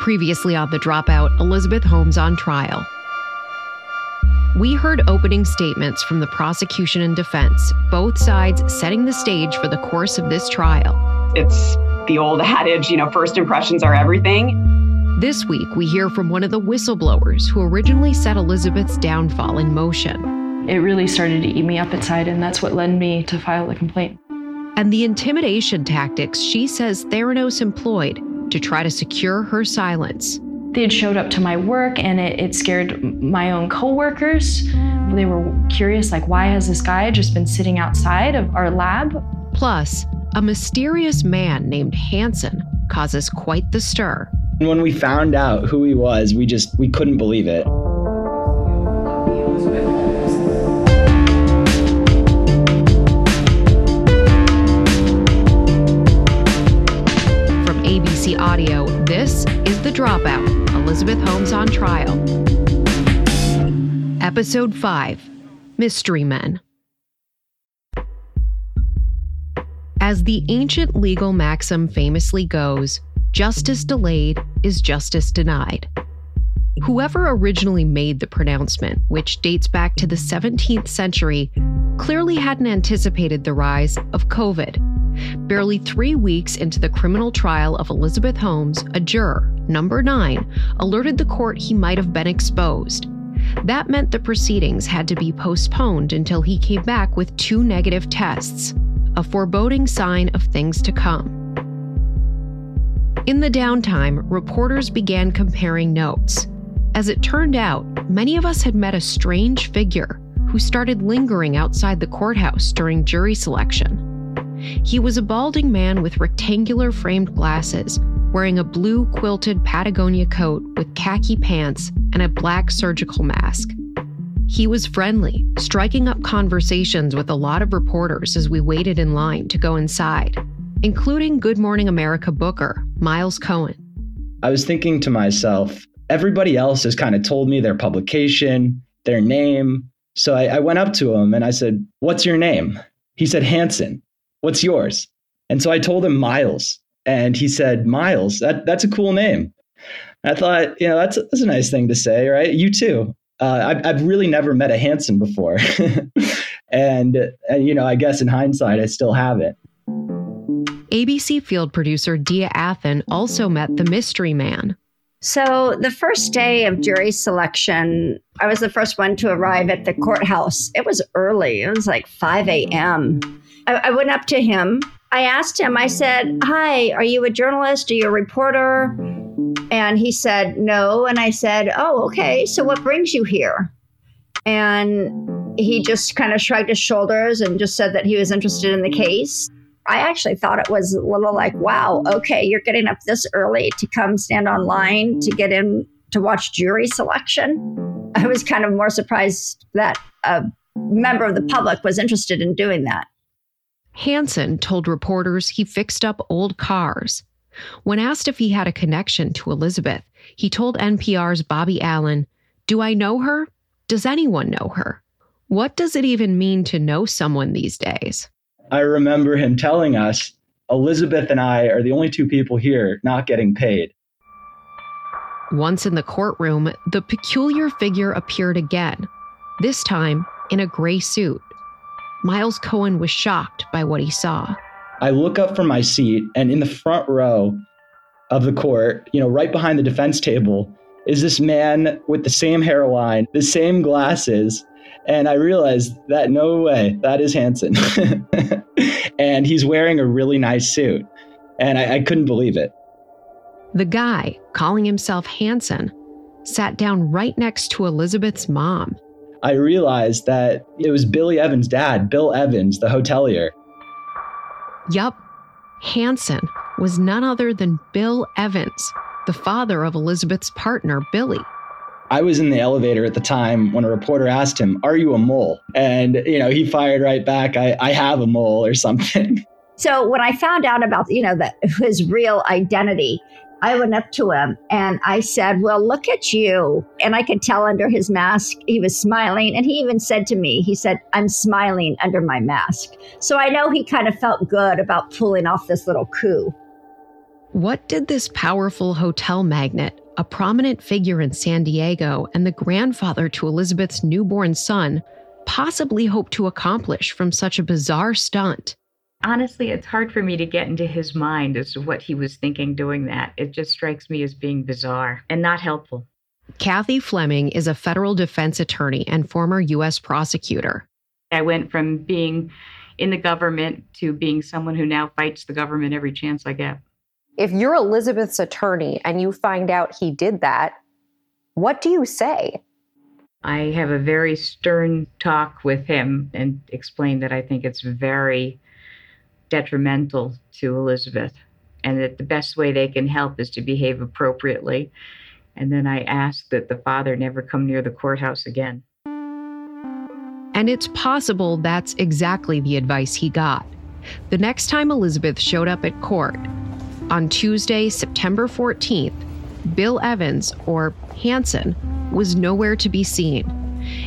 Previously on The Dropout, Elizabeth Holmes on trial. We heard opening statements from the prosecution and defense, both sides setting the stage for the course of this trial. It's the old adage, you know, first impressions are everything. This week, we hear from one of the whistleblowers who originally set Elizabeth's downfall in motion. It really started to eat me up inside, and that's what led me to file the complaint. And the intimidation tactics she says Theranos employed to try to secure her silence. They had showed up to my work and it, it scared my own coworkers. They were curious, like, why has this guy just been sitting outside of our lab? Plus, a mysterious man named Hanson causes quite the stir. When we found out who he was, we just we couldn't believe it. Audio, this is The Dropout Elizabeth Holmes on Trial. Episode 5 Mystery Men. As the ancient legal maxim famously goes, justice delayed is justice denied. Whoever originally made the pronouncement, which dates back to the 17th century, clearly hadn't anticipated the rise of COVID Barely three weeks into the criminal trial of Elizabeth Holmes, a juror, number nine, alerted the court he might have been exposed. That meant the proceedings had to be postponed until he came back with two negative tests, a foreboding sign of things to come. In the downtime, reporters began comparing notes. As it turned out, many of us had met a strange figure who started lingering outside the courthouse during jury selection. He was a balding man with rectangular framed glasses, wearing a blue quilted Patagonia coat with khaki pants and a black surgical mask. He was friendly, striking up conversations with a lot of reporters as we waited in line to go inside, including Good Morning America booker, Miles Cohen. I was thinking to myself, everybody else has kind of told me their publication, their name. So I, I went up to him and I said, What's your name? He said, Hanson. What's yours? And so I told him Miles. And he said, Miles, that, that's a cool name. I thought, you know, that's, that's a nice thing to say, right? You too. Uh, I've, I've really never met a Hanson before. and, and, you know, I guess in hindsight, I still haven't. ABC field producer Dia Athen also met the mystery man. So, the first day of jury selection, I was the first one to arrive at the courthouse. It was early, it was like 5 a.m. I, I went up to him. I asked him, I said, Hi, are you a journalist? Are you a reporter? And he said, No. And I said, Oh, okay. So what brings you here? And he just kind of shrugged his shoulders and just said that he was interested in the case. I actually thought it was a little like, wow, okay, you're getting up this early to come stand online to get in to watch jury selection. I was kind of more surprised that a member of the public was interested in doing that. Hanson told reporters he fixed up old cars. When asked if he had a connection to Elizabeth, he told NPR's Bobby Allyn, Do I know her? Does anyone know her? What does it even mean to know someone these days? I remember him telling us Elizabeth and I are the only two people here not getting paid. Once in the courtroom, the peculiar figure appeared again, this time in a gray suit. Miles Cohen was shocked by what he saw. I look up from my seat, and in the front row of the court, you know, right behind the defense table, is this man with the same hairline, the same glasses. And I realized that no way, that is Hanson. and he's wearing a really nice suit. And I, I couldn't believe it. The guy, calling himself Hanson, sat down right next to Elizabeth's mom. I realized that it was Billy Evans' dad, Bill Evans, the hotelier. Yup. Hanson was none other than Bill Evans, the father of Elizabeth's partner, Billy. I was in the elevator at the time when a reporter asked him, Are you a mole? And, you know, he fired right back, I, I have a mole or something. So when I found out about, you know, the, his real identity, I went up to him and I said, Well, look at you. And I could tell under his mask, he was smiling. And he even said to me, He said, I'm smiling under my mask. So I know he kind of felt good about pulling off this little coup. What did this powerful hotel magnate, a prominent figure in San Diego and the grandfather to Elizabeth's newborn son, possibly hope to accomplish from such a bizarre stunt? Honestly, it's hard for me to get into his mind as to what he was thinking doing that. It just strikes me as being bizarre and not helpful. Kathy Fleming is a federal defense attorney and former U.S. prosecutor. I went from being in the government to being someone who now fights the government every chance I get. If you're Elizabeth's attorney and you find out he did that, what do you say? I have a very stern talk with him and explain that I think it's very detrimental to Elizabeth and that the best way they can help is to behave appropriately. And then I ask that the father never come near the courthouse again. And it's possible that's exactly the advice he got. The next time Elizabeth showed up at court, on Tuesday, September 14th, Bill Evans, or Hanson, was nowhere to be seen.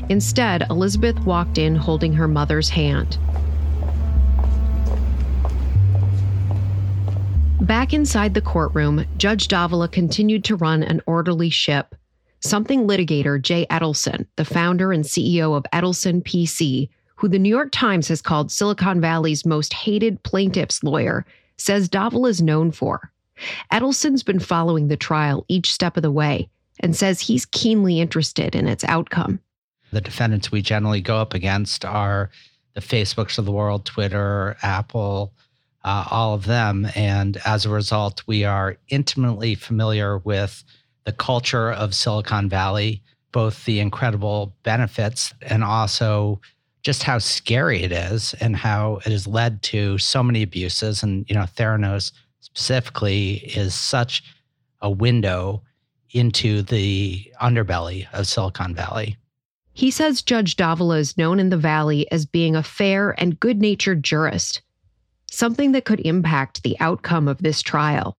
Instead, Elizabeth walked in holding her mother's hand. Back inside the courtroom, Judge Davila continued to run an orderly ship. Something litigator Jay Edelson, the founder and CEO of Edelson PC, who the New York Times has called Silicon Valley's most hated plaintiff's lawyer, says Davila is known for. Edelson's been following the trial each step of the way and says he's keenly interested in its outcome. The defendants we generally go up against are the Facebooks of the world, Twitter, Apple, uh, all of them. And as a result, we are intimately familiar with the culture of Silicon Valley, both the incredible benefits and also just how scary it is and how it has led to so many abuses. And, you know, Theranos specifically is such a window into the underbelly of Silicon Valley. He says Judge Davila is known in the Valley as being a fair and good natured jurist, something that could impact the outcome of this trial.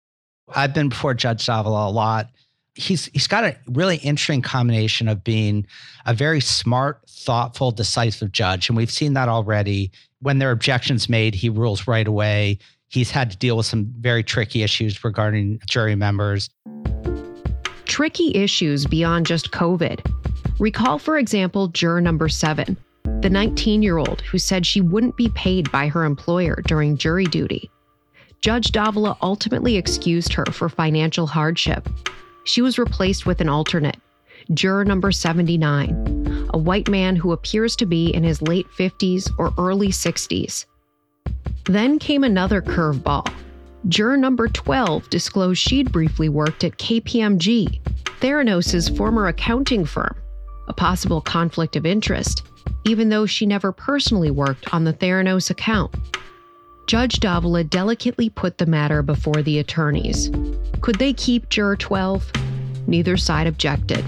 I've been before Judge Davila a lot. He's he's got a really interesting combination of being a very smart, thoughtful, decisive judge, and we've seen that already. When there are objections made, he rules right away. He's had to deal with some very tricky issues regarding jury members. Tricky issues beyond just COVID. Recall, for example, juror number seven, the 19 year old who said she wouldn't be paid by her employer during jury duty. Judge Davila ultimately excused her for financial hardship. She was replaced with an alternate, juror number 79, a white man who appears to be in his late 50s or early 60s. Then came another curveball. Juror number 12 disclosed she'd briefly worked at KPMG, Theranos' former accounting firm, a possible conflict of interest, even though she never personally worked on the Theranos account. Judge Davila delicately put the matter before the attorneys. Could they keep Juror 12? Neither side objected.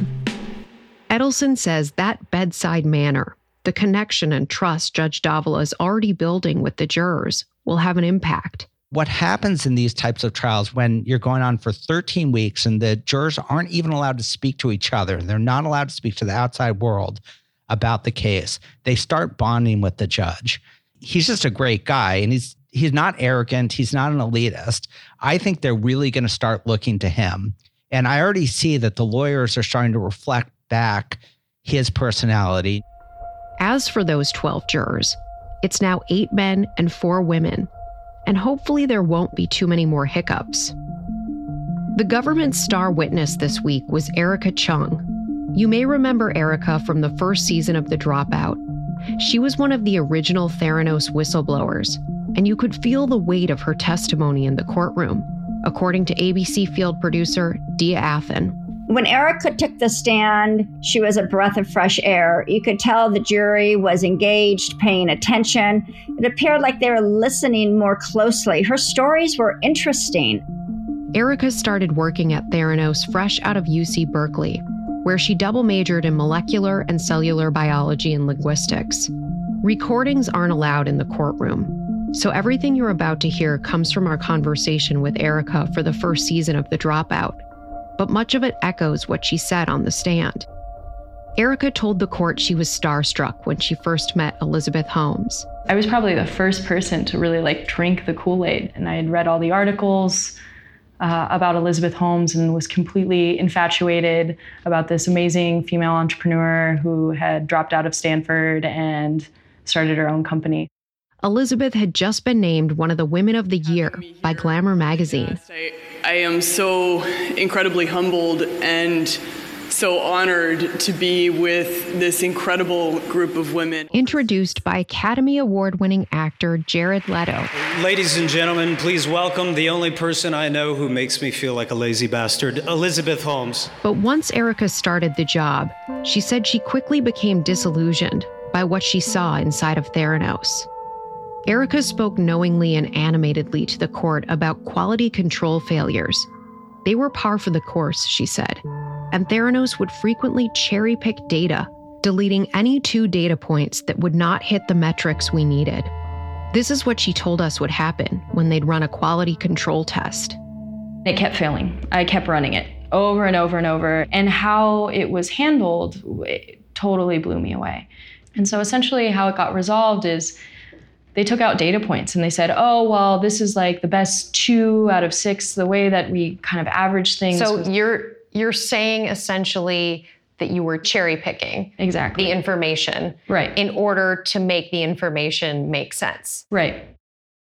Edelson says that bedside manner, the connection and trust Judge Davila is already building with the jurors will have an impact. What happens in these types of trials when you're going on for 13 weeks and the jurors aren't even allowed to speak to each other, and they're not allowed to speak to the outside world about the case, they start bonding with the judge. He's just a great guy and he's he's not arrogant, he's not an elitist. I think they're really going to start looking to him. And I already see that the lawyers are starting to reflect back his personality. As for those 12 jurors, it's now eight men and four women, and hopefully there won't be too many more hiccups. The government's star witness this week was Erika Cheung. You may remember Erika from the first season of The Dropout. She was one of the original Theranos whistleblowers, and you could feel the weight of her testimony in the courtroom, according to ABC field producer Dia Athen. When Erika took the stand, she was a breath of fresh air. You could tell the jury was engaged, paying attention. It appeared like they were listening more closely. Her stories were interesting. Erika started working at Theranos fresh out of UC Berkeley, where she double majored in molecular and cellular biology and linguistics. Recordings aren't allowed in the courtroom, so everything you're about to hear comes from our conversation with Erika for the first season of The Dropout but much of it echoes what she said on the stand. Erika told the court she was starstruck when she first met Elizabeth Holmes. I was probably the first person to really like drink the Kool Aid, and I had read all the articles. uh, about Elizabeth Holmes and was completely infatuated about this amazing female entrepreneur who had dropped out of Stanford and started her own company. Elizabeth had just been named one of the Women of the Year by Glamour magazine. I, I am so incredibly humbled and so honored to be with this incredible group of women. Introduced by Academy Award winning actor Jared Leto. Ladies and gentlemen, please welcome the only person I know who makes me feel like a lazy bastard, Elizabeth Holmes. But once Erika started the job, she said she quickly became disillusioned by what she saw inside of Theranos. Erika spoke knowingly and animatedly to the court about quality control failures. They were par for the course, she said, and Theranos would frequently cherry pick data, deleting any two data points that would not hit the metrics we needed. This is what she told us would happen when they'd run a quality control test. It kept failing. I kept running it over and over and over. And how it was handled it totally blew me away. And so essentially, how it got resolved is they took out data points and they said, oh, well, this is like the best two out of six, the way that we kind of average things. So was- you're you're saying essentially that you were cherry picking exactly the information right in order to make the information make sense. Right.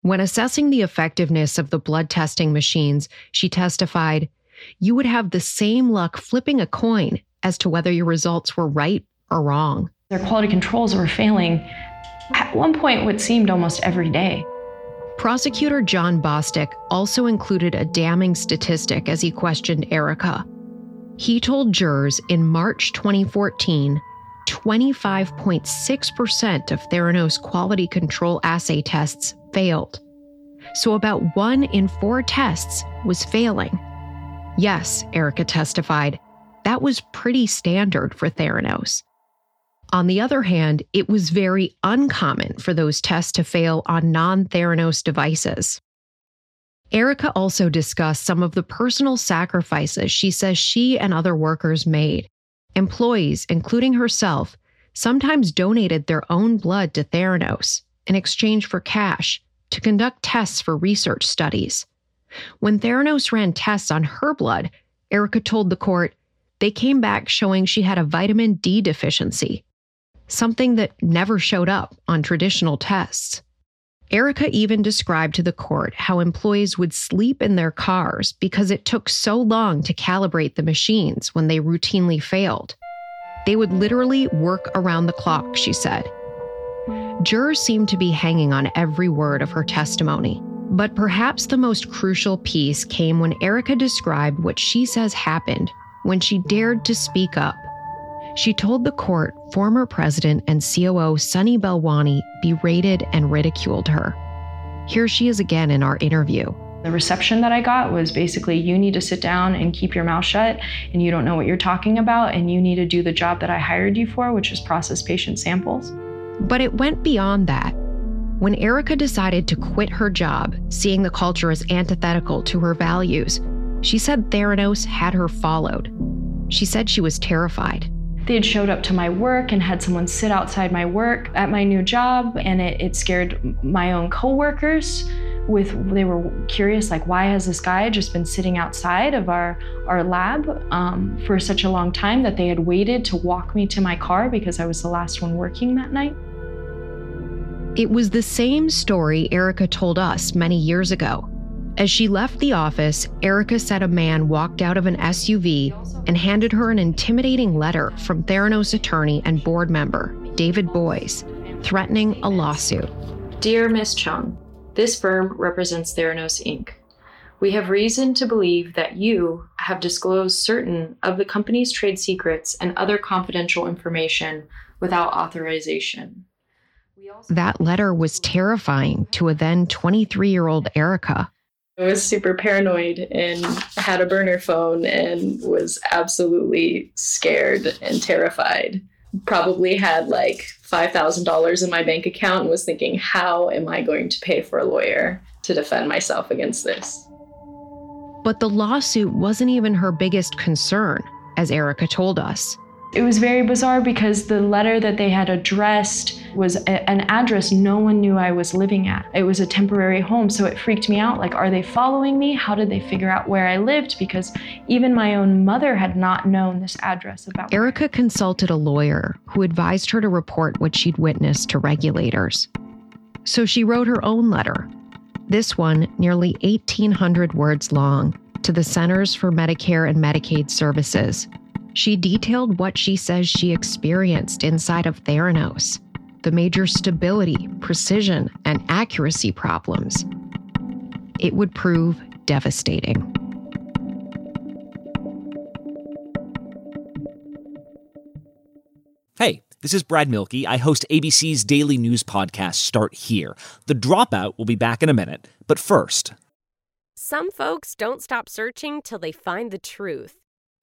When assessing the effectiveness of the blood testing machines, she testified, you would have the same luck flipping a coin as to whether your results were right or wrong. Their quality controls were failing at one point what seemed almost every day. Prosecutor John Bostic also included a damning statistic as he questioned Erika. He told jurors in March 2014 25.6% of Theranos quality control assay tests failed. So about one in four tests was failing. Yes, Erika testified, that was pretty standard for Theranos. On the other hand, it was very uncommon for those tests to fail on non Theranos devices. Erika also discussed some of the personal sacrifices she says she and other workers made. Employees, including herself, sometimes donated their own blood to Theranos in exchange for cash to conduct tests for research studies. When Theranos ran tests on her blood, Erika told the court they came back showing she had a vitamin D deficiency, something that never showed up on traditional tests. Erika even described to the court how employees would sleep in their cars because it took so long to calibrate the machines when they routinely failed. They would literally work around the clock, she said. Jurors seemed to be hanging on every word of her testimony. But perhaps the most crucial piece came when Erika described what she says happened when she dared to speak up. She told the court former president and COO Sunny Balwani berated and ridiculed her. Here she is again in our interview. The reception that I got was basically you need to sit down and keep your mouth shut, and you don't know what you're talking about, and you need to do the job that I hired you for, which is process patient samples. But it went beyond that. When Erika decided to quit her job, seeing the culture as antithetical to her values, she said Theranos had her followed. She said she was terrified. They had showed up to my work and had someone sit outside my work at my new job, and it, it scared my own coworkers. With they were curious, like, why has this guy just been sitting outside of our our lab um, for such a long time that they had waited to walk me to my car because I was the last one working that night. It was the same story Erika told us many years ago. As she left the office, Erika said a man walked out of an SUV and handed her an intimidating letter from Theranos attorney and board member, David Boies, threatening a lawsuit. Dear Miss Cheung, this firm represents Theranos Inc. We have reason to believe that you have disclosed certain of the company's trade secrets and other confidential information without authorization. That letter was terrifying to a then 23 year old Erika. I was super paranoid and had a burner phone and was absolutely scared and terrified. Probably had like $5,000 in my bank account and was thinking, how am I going to pay for a lawyer to defend myself against this? But the lawsuit wasn't even her biggest concern, as Erika told us. It was very bizarre because the letter that they had addressed was a, an address no one knew I was living at. It was a temporary home, so it freaked me out. Like, are they following me? How did they figure out where I lived? Because even my own mother had not known this address about me. Erika consulted a lawyer who advised her to report what she'd witnessed to regulators. So she wrote her own letter. This one, nearly 1,800 words long, to the Centers for Medicare and Medicaid Services she detailed what she says she experienced inside of Theranos the major stability, precision, and accuracy problems. It would prove devastating. Hey, this is Brad Mielke. I host ABC's daily news podcast, Start Here. The Dropout will be back in a minute, but first. Some folks don't stop searching till they find the truth.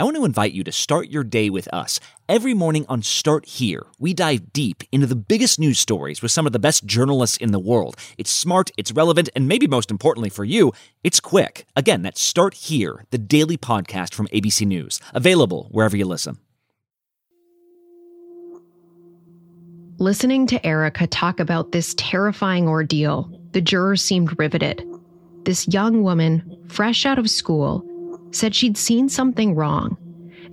I want to invite you to start your day with us. Every morning on Start Here, we dive deep into the biggest news stories with some of the best journalists in the world. It's smart, it's relevant, and maybe most importantly for you, it's quick. Again, that's Start Here, the daily podcast from ABC News, available wherever you listen. Listening to Erika talk about this terrifying ordeal, the jurors seemed riveted. This young woman, fresh out of school, said she'd seen something wrong,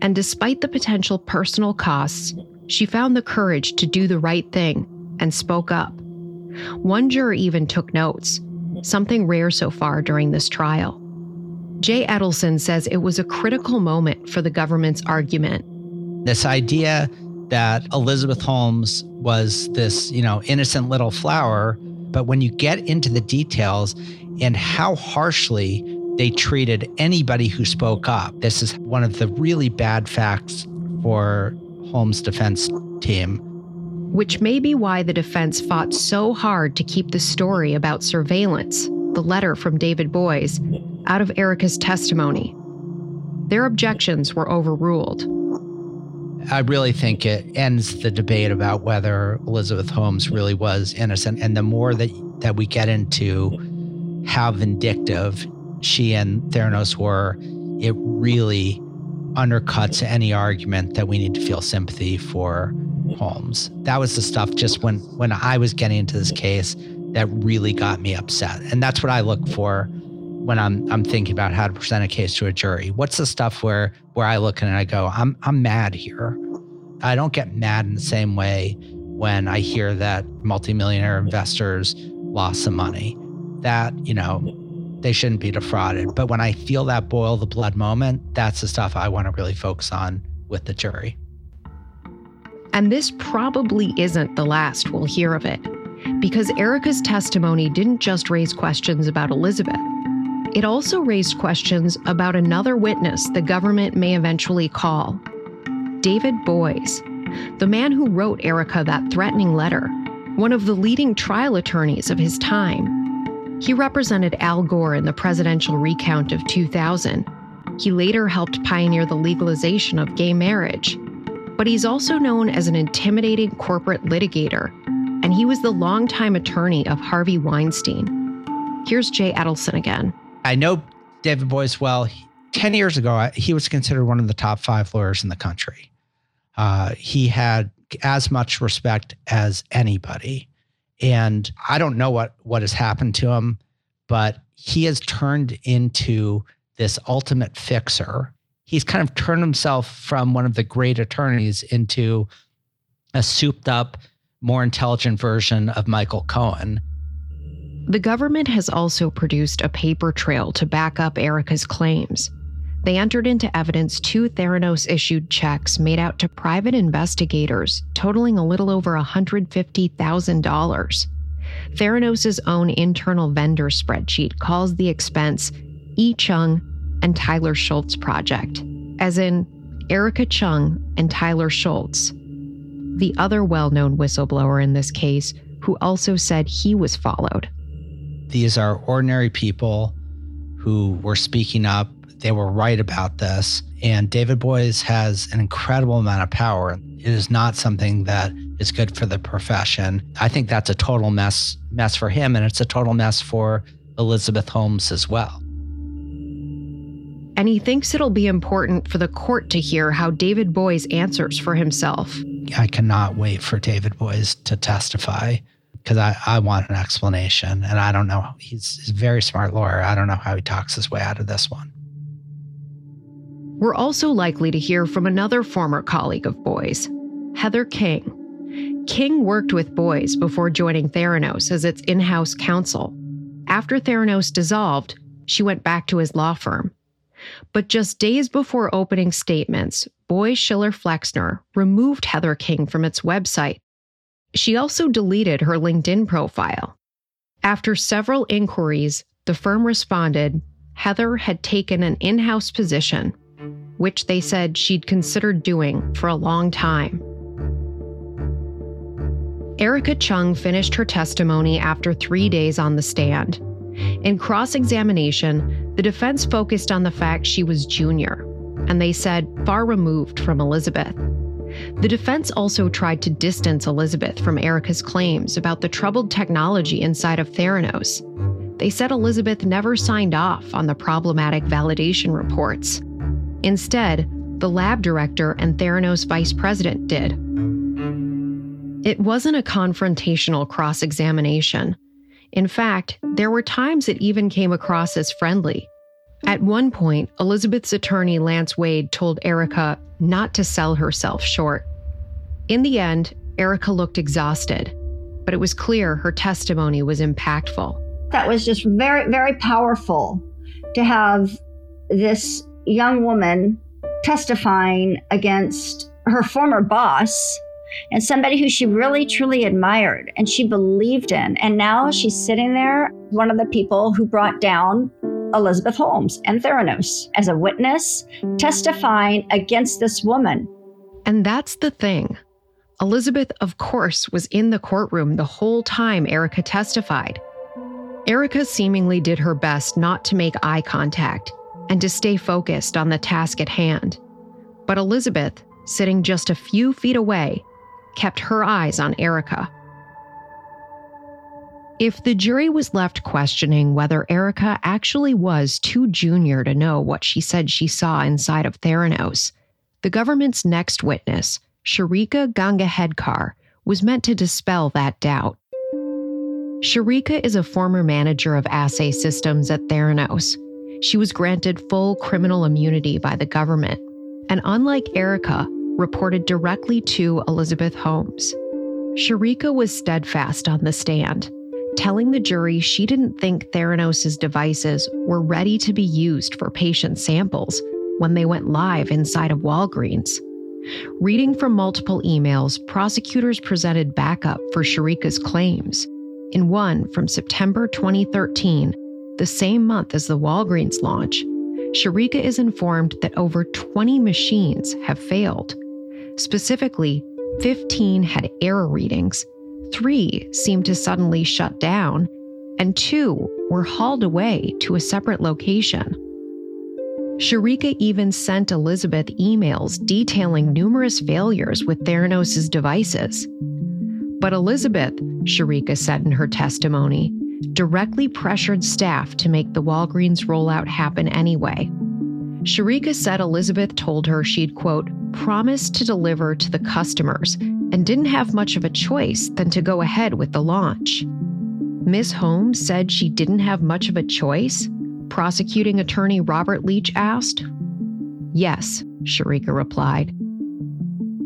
and despite the potential personal costs, she found the courage to do the right thing and spoke up. One juror even took notes, something rare so far during this trial. Jay Edelson says it was a critical moment for the government's argument. This idea that Elizabeth Holmes was this, you know, innocent little flower, but when you get into the details and how harshly they treated anybody who spoke up. This is one of the really bad facts for Holmes' defense team. Which may be why the defense fought so hard to keep the story about surveillance, the letter from David Boies, out of Erika's testimony. Their objections were overruled. I really think it ends the debate about whether Elizabeth Holmes really was innocent. And the more that, that we get into how vindictive she and Theranos were, it really undercuts any argument that we need to feel sympathy for Holmes. That was the stuff just when when I was getting into this case that really got me upset. And that's what I look for when I'm I'm thinking about how to present a case to a jury. What's the stuff where where I look and I go, I'm I'm mad here. I don't get mad in the same way when I hear that multimillionaire investors lost some money. That, you know, they shouldn't be defrauded. But when I feel that boil the blood moment, that's the stuff I want to really focus on with the jury. And this probably isn't the last we'll hear of it, because Erika's testimony didn't just raise questions about Elizabeth. It also raised questions about another witness the government may eventually call David Boies, the man who wrote Erika that threatening letter, one of the leading trial attorneys of his time. He represented Al Gore in the presidential recount of 2000. He later helped pioneer the legalization of gay marriage. But he's also known as an intimidating corporate litigator, and he was the longtime attorney of Harvey Weinstein. Here's Jay Edelson again. I know David Boies well. 10 years ago, he was considered one of the top five lawyers in the country. Uh, he had as much respect as anybody. And I don't know what what has happened to him, but he has turned into this ultimate fixer. he's kind of turned himself from one of the great attorneys into a souped up, more intelligent version of Michael Cohen. The government has also produced a paper trail to back up Erika's claims. They entered into evidence two Theranos issued checks made out to private investigators, totaling a little over $150,000. Theranos' own internal vendor spreadsheet calls the expense E. Cheung and Tyler Schultz project, as in Erika Cheung and Tyler Schultz, the other well known whistleblower in this case, who also said he was followed. These are ordinary people who were speaking up. They were right about this. And David Boies has an incredible amount of power. It is not something that is good for the profession. I think that's a total mess mess for him and it's a total mess for Elizabeth Holmes as well. And he thinks it'll be important for the court to hear how David Boies answers for himself. I cannot wait for David Boies to testify because I, I want an explanation. And I don't know. He's, he's a very smart lawyer. I don't know how he talks his way out of this one. We're also likely to hear from another former colleague of Boies, Heather King. King worked with Boies before joining Theranos as its in house counsel. After Theranos dissolved, she went back to his law firm. But just days before opening statements, Boies Schiller Flexner removed Heather King from its website. She also deleted her LinkedIn profile. After several inquiries, the firm responded Heather had taken an in house position, which they said she'd considered doing for a long time. Erika Cheung finished her testimony after three days on the stand. In cross examination, the defense focused on the fact she was junior, and they said far removed from Elizabeth. The defense also tried to distance Elizabeth from Erika's claims about the troubled technology inside of Theranos. They said Elizabeth never signed off on the problematic validation reports. Instead, the lab director and Theranos vice president did. It wasn't a confrontational cross examination. In fact, there were times it even came across as friendly. At one point, Elizabeth's attorney Lance Wade told Erika not to sell herself short. In the end, Erika looked exhausted, but it was clear her testimony was impactful. That was just very, very powerful to have this young woman testifying against her former boss and somebody who she really truly admired and she believed in. And now she's sitting there, one of the people who brought down Elizabeth Holmes and Theranos as a witness, testifying against this woman. And that's the thing. Elizabeth, of course, was in the courtroom the whole time Erika testified. Erika seemingly did her best not to make eye contact and to stay focused on the task at hand. But Elizabeth, sitting just a few feet away, kept her eyes on Erika. If the jury was left questioning whether Erika actually was too junior to know what she said she saw inside of Theranos, the government's next witness, Surekha Gangakhedkar, was meant to dispel that doubt. Surekha is a former manager of assay systems at Theranos. She was granted full criminal immunity by the government, and unlike Erika, reported directly to Elizabeth Holmes. Surekha was steadfast on the stand, telling the jury she didn't think Theranos' devices were ready to be used for patient samples when they went live inside of Walgreens. Reading from multiple emails, prosecutors presented backup for Surekha's claims. In one from September 2013, the same month as the Walgreens launch, Surekha is informed that over 20 machines have failed. Specifically, 15 had error readings, three seemed to suddenly shut down, and two were hauled away to a separate location. Surekha even sent Elizabeth emails detailing numerous failures with Theranos' devices. But Elizabeth, Surekha said in her testimony, directly pressured staff to make the Walgreens rollout happen anyway. Surekha said Elizabeth told her she'd, quote, promised to deliver to the customers and didn't have much of a choice than to go ahead with the launch. Ms. Holmes said she didn't have much of a choice? Prosecuting attorney Robert Leach asked. Yes, Surekha replied.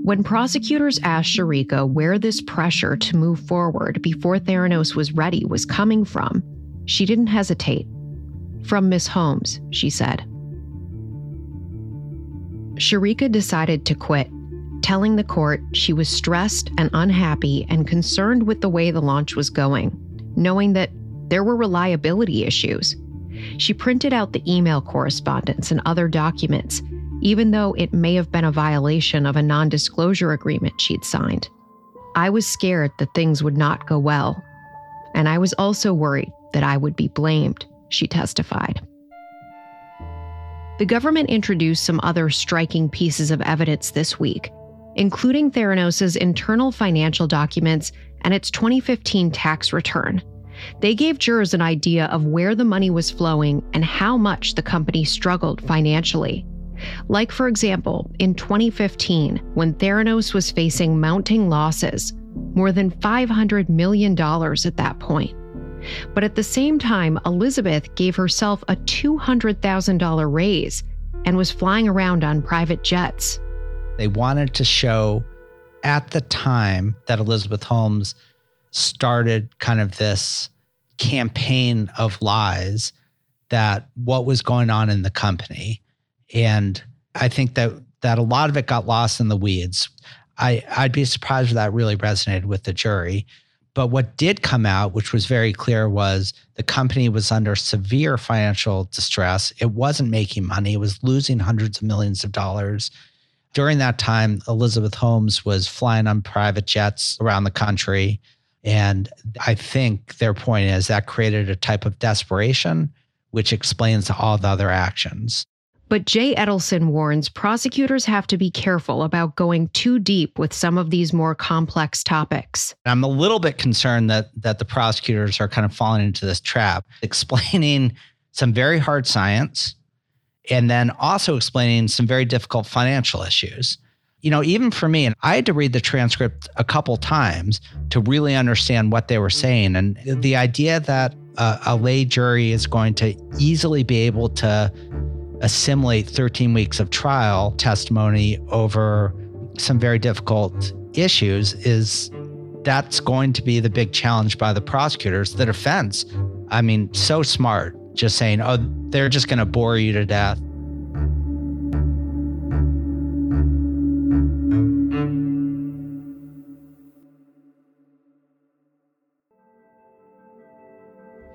When prosecutors asked Surekha where this pressure to move forward before Theranos was ready was coming from, she didn't hesitate. From Miss Holmes, she said. Surekha decided to quit, telling the court she was stressed and unhappy and concerned with the way the launch was going, knowing that there were reliability issues. She printed out the email correspondence and other documents, even though it may have been a violation of a non disclosure agreement she'd signed. I was scared that things would not go well, and I was also worried that I would be blamed, she testified. The government introduced some other striking pieces of evidence this week, including Theranos' internal financial documents and its 2015 tax return. They gave jurors an idea of where the money was flowing and how much the company struggled financially. Like, for example, in 2015, when Theranos was facing mounting losses, more than $500 million at that point. But at the same time, Elizabeth gave herself a $200,000 raise and was flying around on private jets. They wanted to show at the time that Elizabeth Holmes started kind of this campaign of lies that what was going on in the company. And I think that that a lot of it got lost in the weeds. I, I'd be surprised if that really resonated with the jury. But what did come out, which was very clear, was the company was under severe financial distress. It wasn't making money, it was losing hundreds of millions of dollars. During that time, Elizabeth Holmes was flying on private jets around the country. And I think their point is that created a type of desperation, which explains all the other actions. But Jay Edelson warns prosecutors have to be careful about going too deep with some of these more complex topics. I'm a little bit concerned that that the prosecutors are kind of falling into this trap, explaining some very hard science and then also explaining some very difficult financial issues. You know, even for me, and I had to read the transcript a couple times to really understand what they were saying. And the idea that a, a lay jury is going to easily be able to assimilate 13 weeks of trial testimony over some very difficult issues is that's going to be the big challenge by the prosecutors. The defense, I mean, so smart, just saying, oh, they're just going to bore you to death.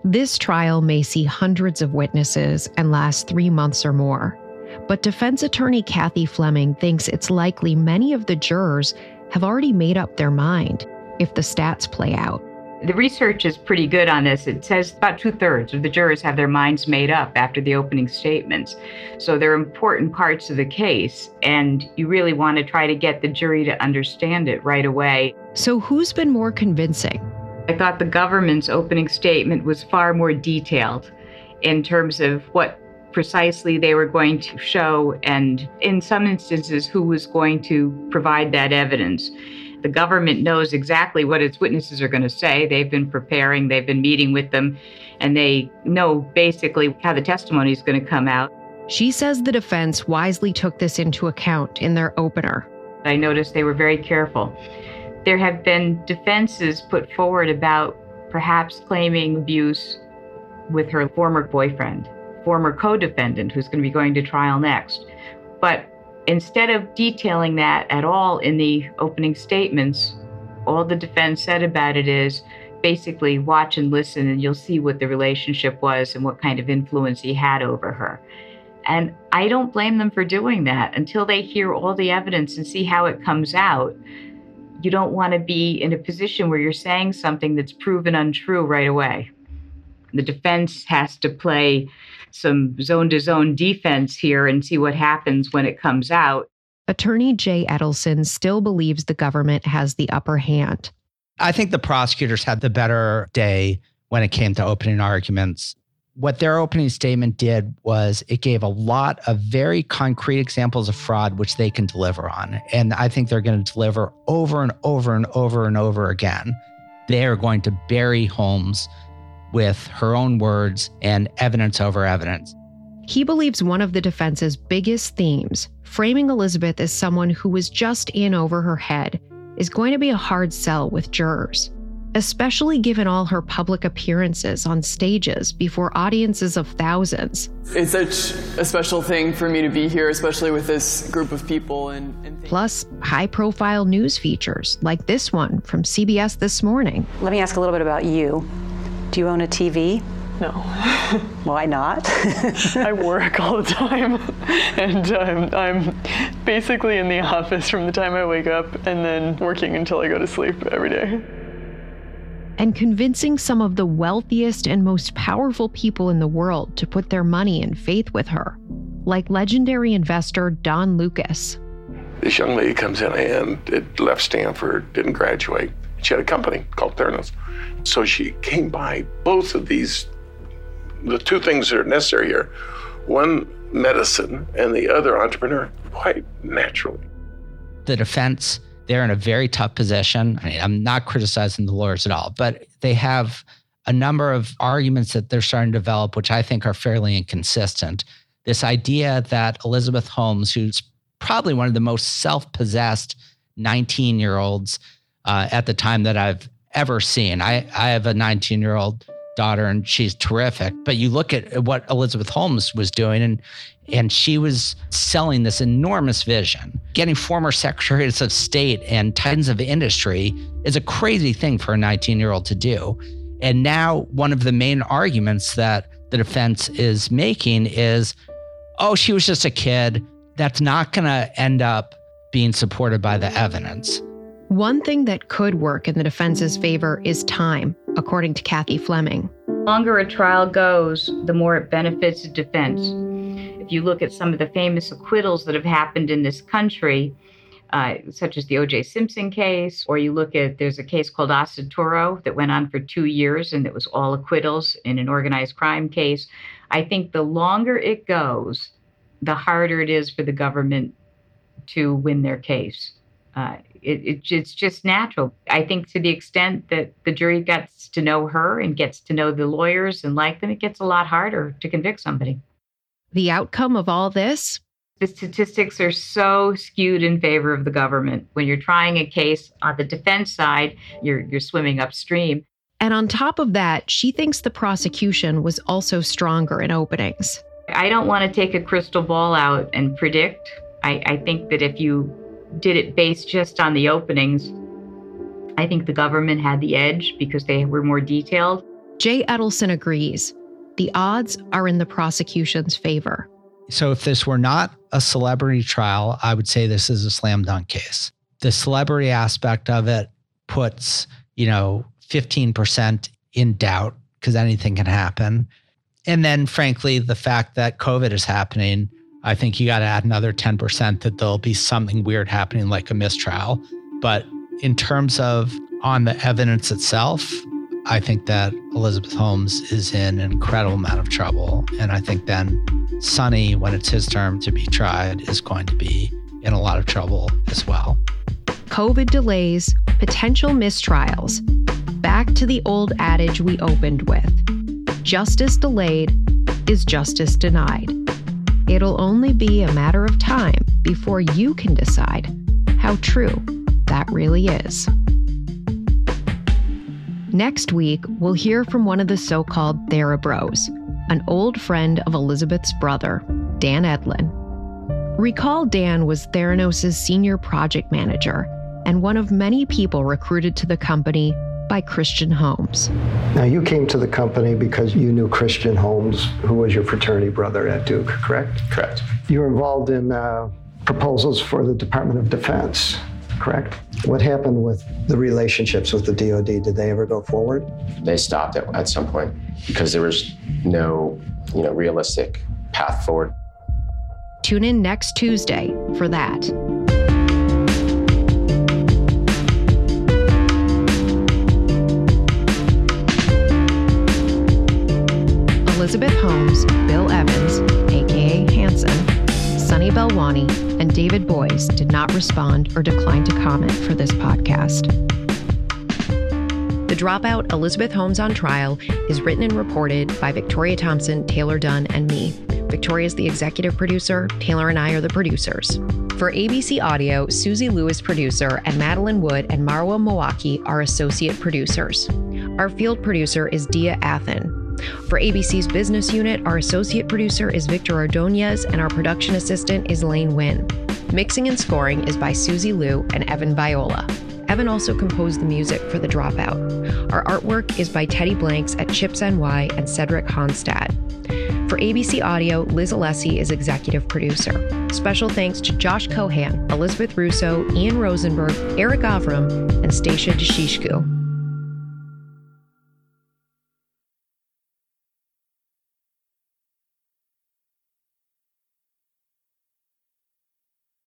This trial may see hundreds of witnesses and last three months or more. But defense attorney Kathy Fleming thinks it's likely many of the jurors have already made up their mind if the stats play out. The research is pretty good on this. It says about two thirds of the jurors have their minds made up after the opening statements. So they're important parts of the case, and you really want to try to get the jury to understand it right away. So, who's been more convincing? I thought the government's opening statement was far more detailed in terms of what precisely they were going to show, and in some instances, who was going to provide that evidence. The government knows exactly what its witnesses are going to say. They've been preparing, they've been meeting with them, and they know basically how the testimony is going to come out. She says the defense wisely took this into account in their opener. I noticed they were very careful. There have been defenses put forward about perhaps claiming abuse with her former boyfriend, former co defendant who's going to be going to trial next. But instead of detailing that at all in the opening statements, all the defense said about it is basically watch and listen, and you'll see what the relationship was and what kind of influence he had over her. And I don't blame them for doing that until they hear all the evidence and see how it comes out you don't want to be in a position where you're saying something that's proven untrue right away. The defense has to play some zone to zone defense here and see what happens when it comes out. Attorney Jay Edelson still believes the government has the upper hand. I think the prosecutors had the better day when it came to opening arguments what their opening statement did was it gave a lot of very concrete examples of fraud which they can deliver on. And i think they're going to deliver over and over and over and over again. They are going to bury holmes with her own words and evidence over evidence. He believes one of the defense's biggest themes, framing Elizabeth as someone who was just in over her head, is going to be a hard sell with jurors, especially given all her public appearances on stages before audiences of thousands. It's such a special thing for me to be here, especially with this group of people. And, and Plus, high profile news features like this one from CBS This Morning. Let me ask a little bit about you. Do you own a TV? No. Why not? I work all the time, and um, I'm basically in the office from the time I wake up and then working until I go to sleep every day. And convincing some of the wealthiest and most powerful people in the world to put their money and faith with her, like legendary investor Don Lucas. This young lady comes in and it left Stanford, didn't graduate. She had a company called Theranos. So she came by both of these the two things that are necessary here one, medicine, and the other, entrepreneur, quite naturally. The defense, they're in a very tough position. I mean, I'm not criticizing the lawyers at all, but they have a number of arguments that they're starting to develop, which I think are fairly inconsistent. This idea that Elizabeth Holmes, who's probably one of the most self possessed 19 year olds uh, at the time that I've ever seen, I, I have a 19 year old daughter and she's terrific. But you look at what Elizabeth Holmes was doing and and she was selling this enormous vision. Getting former secretaries of state and titans of industry is a crazy thing for a 19-year-old to do. And now one of the main arguments that the defense is making is oh, she was just a kid. That's not going to end up being supported by the evidence. One thing that could work in the defense's favor is time according to Kathy Fleming. The longer a trial goes, the more it benefits the defense. If you look at some of the famous acquittals that have happened in this country, uh, such as the O.J. Simpson case, or you look at there's a case called Asaduro that went on for two years and it was all acquittals in an organized crime case. I think the longer it goes, the harder it is for the government to win their case. Uh, it, it, it's just natural. I think to the extent that the jury gets to know her and gets to know the lawyers and like them, it gets a lot harder to convict somebody. The outcome of all this? The statistics are so skewed in favor of the government. When you're trying a case on the defense side, you're, you're swimming upstream. And on top of that, she thinks the prosecution was also stronger in openings. I don't want to take a crystal ball out and predict. I, I think that if you did it based just on the openings, I think the government had the edge because they were more detailed. Jay Edelson agrees. The odds are in the prosecution's favor. So, if this were not a celebrity trial, I would say this is a slam dunk case. The celebrity aspect of it puts, you know, 15% in doubt because anything can happen. And then, frankly, the fact that COVID is happening I think you got to add another 10% that there'll be something weird happening, like a mistrial. But in terms of on the evidence itself, I think that Elizabeth Holmes is in an incredible amount of trouble. And I think then Sunny, when it's his term to be tried, is going to be in a lot of trouble as well. COVID delays, potential mistrials. Back to the old adage we opened with justice delayed is justice denied. It'll only be a matter of time before you can decide how true that really is. Next week, we'll hear from one of the so called Therabros, an old friend of Elizabeth's brother, Dan Edlin. Recall Dan was Theranos' senior project manager and one of many people recruited to the company by Christian Holmes. Now, you came to the company because you knew Christian Holmes, who was your fraternity brother at Duke, correct? Correct. You were involved in uh, proposals for the Department of Defense, correct? What happened with the relationships with the DoD? Did they ever go forward? They stopped at, at some point because there was no, you know, realistic path forward. Tune in next Tuesday for that. Elizabeth Holmes, Bill Evans, aka Hanson, Sunny Balwani and David Boies did not respond or decline to comment for this podcast. The Dropout Elizabeth Holmes on Trial is written and reported by Victoria Thompson, Taylor Dunn, and me. Victoria is the executive producer. Taylor and I are the producers. For ABC Audio, Susie Lewis, producer, and Madeline Wood and Marwa Mawaki are associate producers. Our field producer is Dia Athen. For ABC's business unit, our associate producer is Victor Ordonez, and our production assistant is Lane Wynn. Mixing and scoring is by Susie Liu and Evan Viola. Evan also composed the music for The Dropout. Our artwork is by Teddy Blanks at Chips NY and Cedric Honstad. For ABC Audio, Liz Alessi is executive producer. Special thanks to Josh Cohan, Elizabeth Russo, Ian Rosenberg, Eric Avram, and Stacia Deshishku.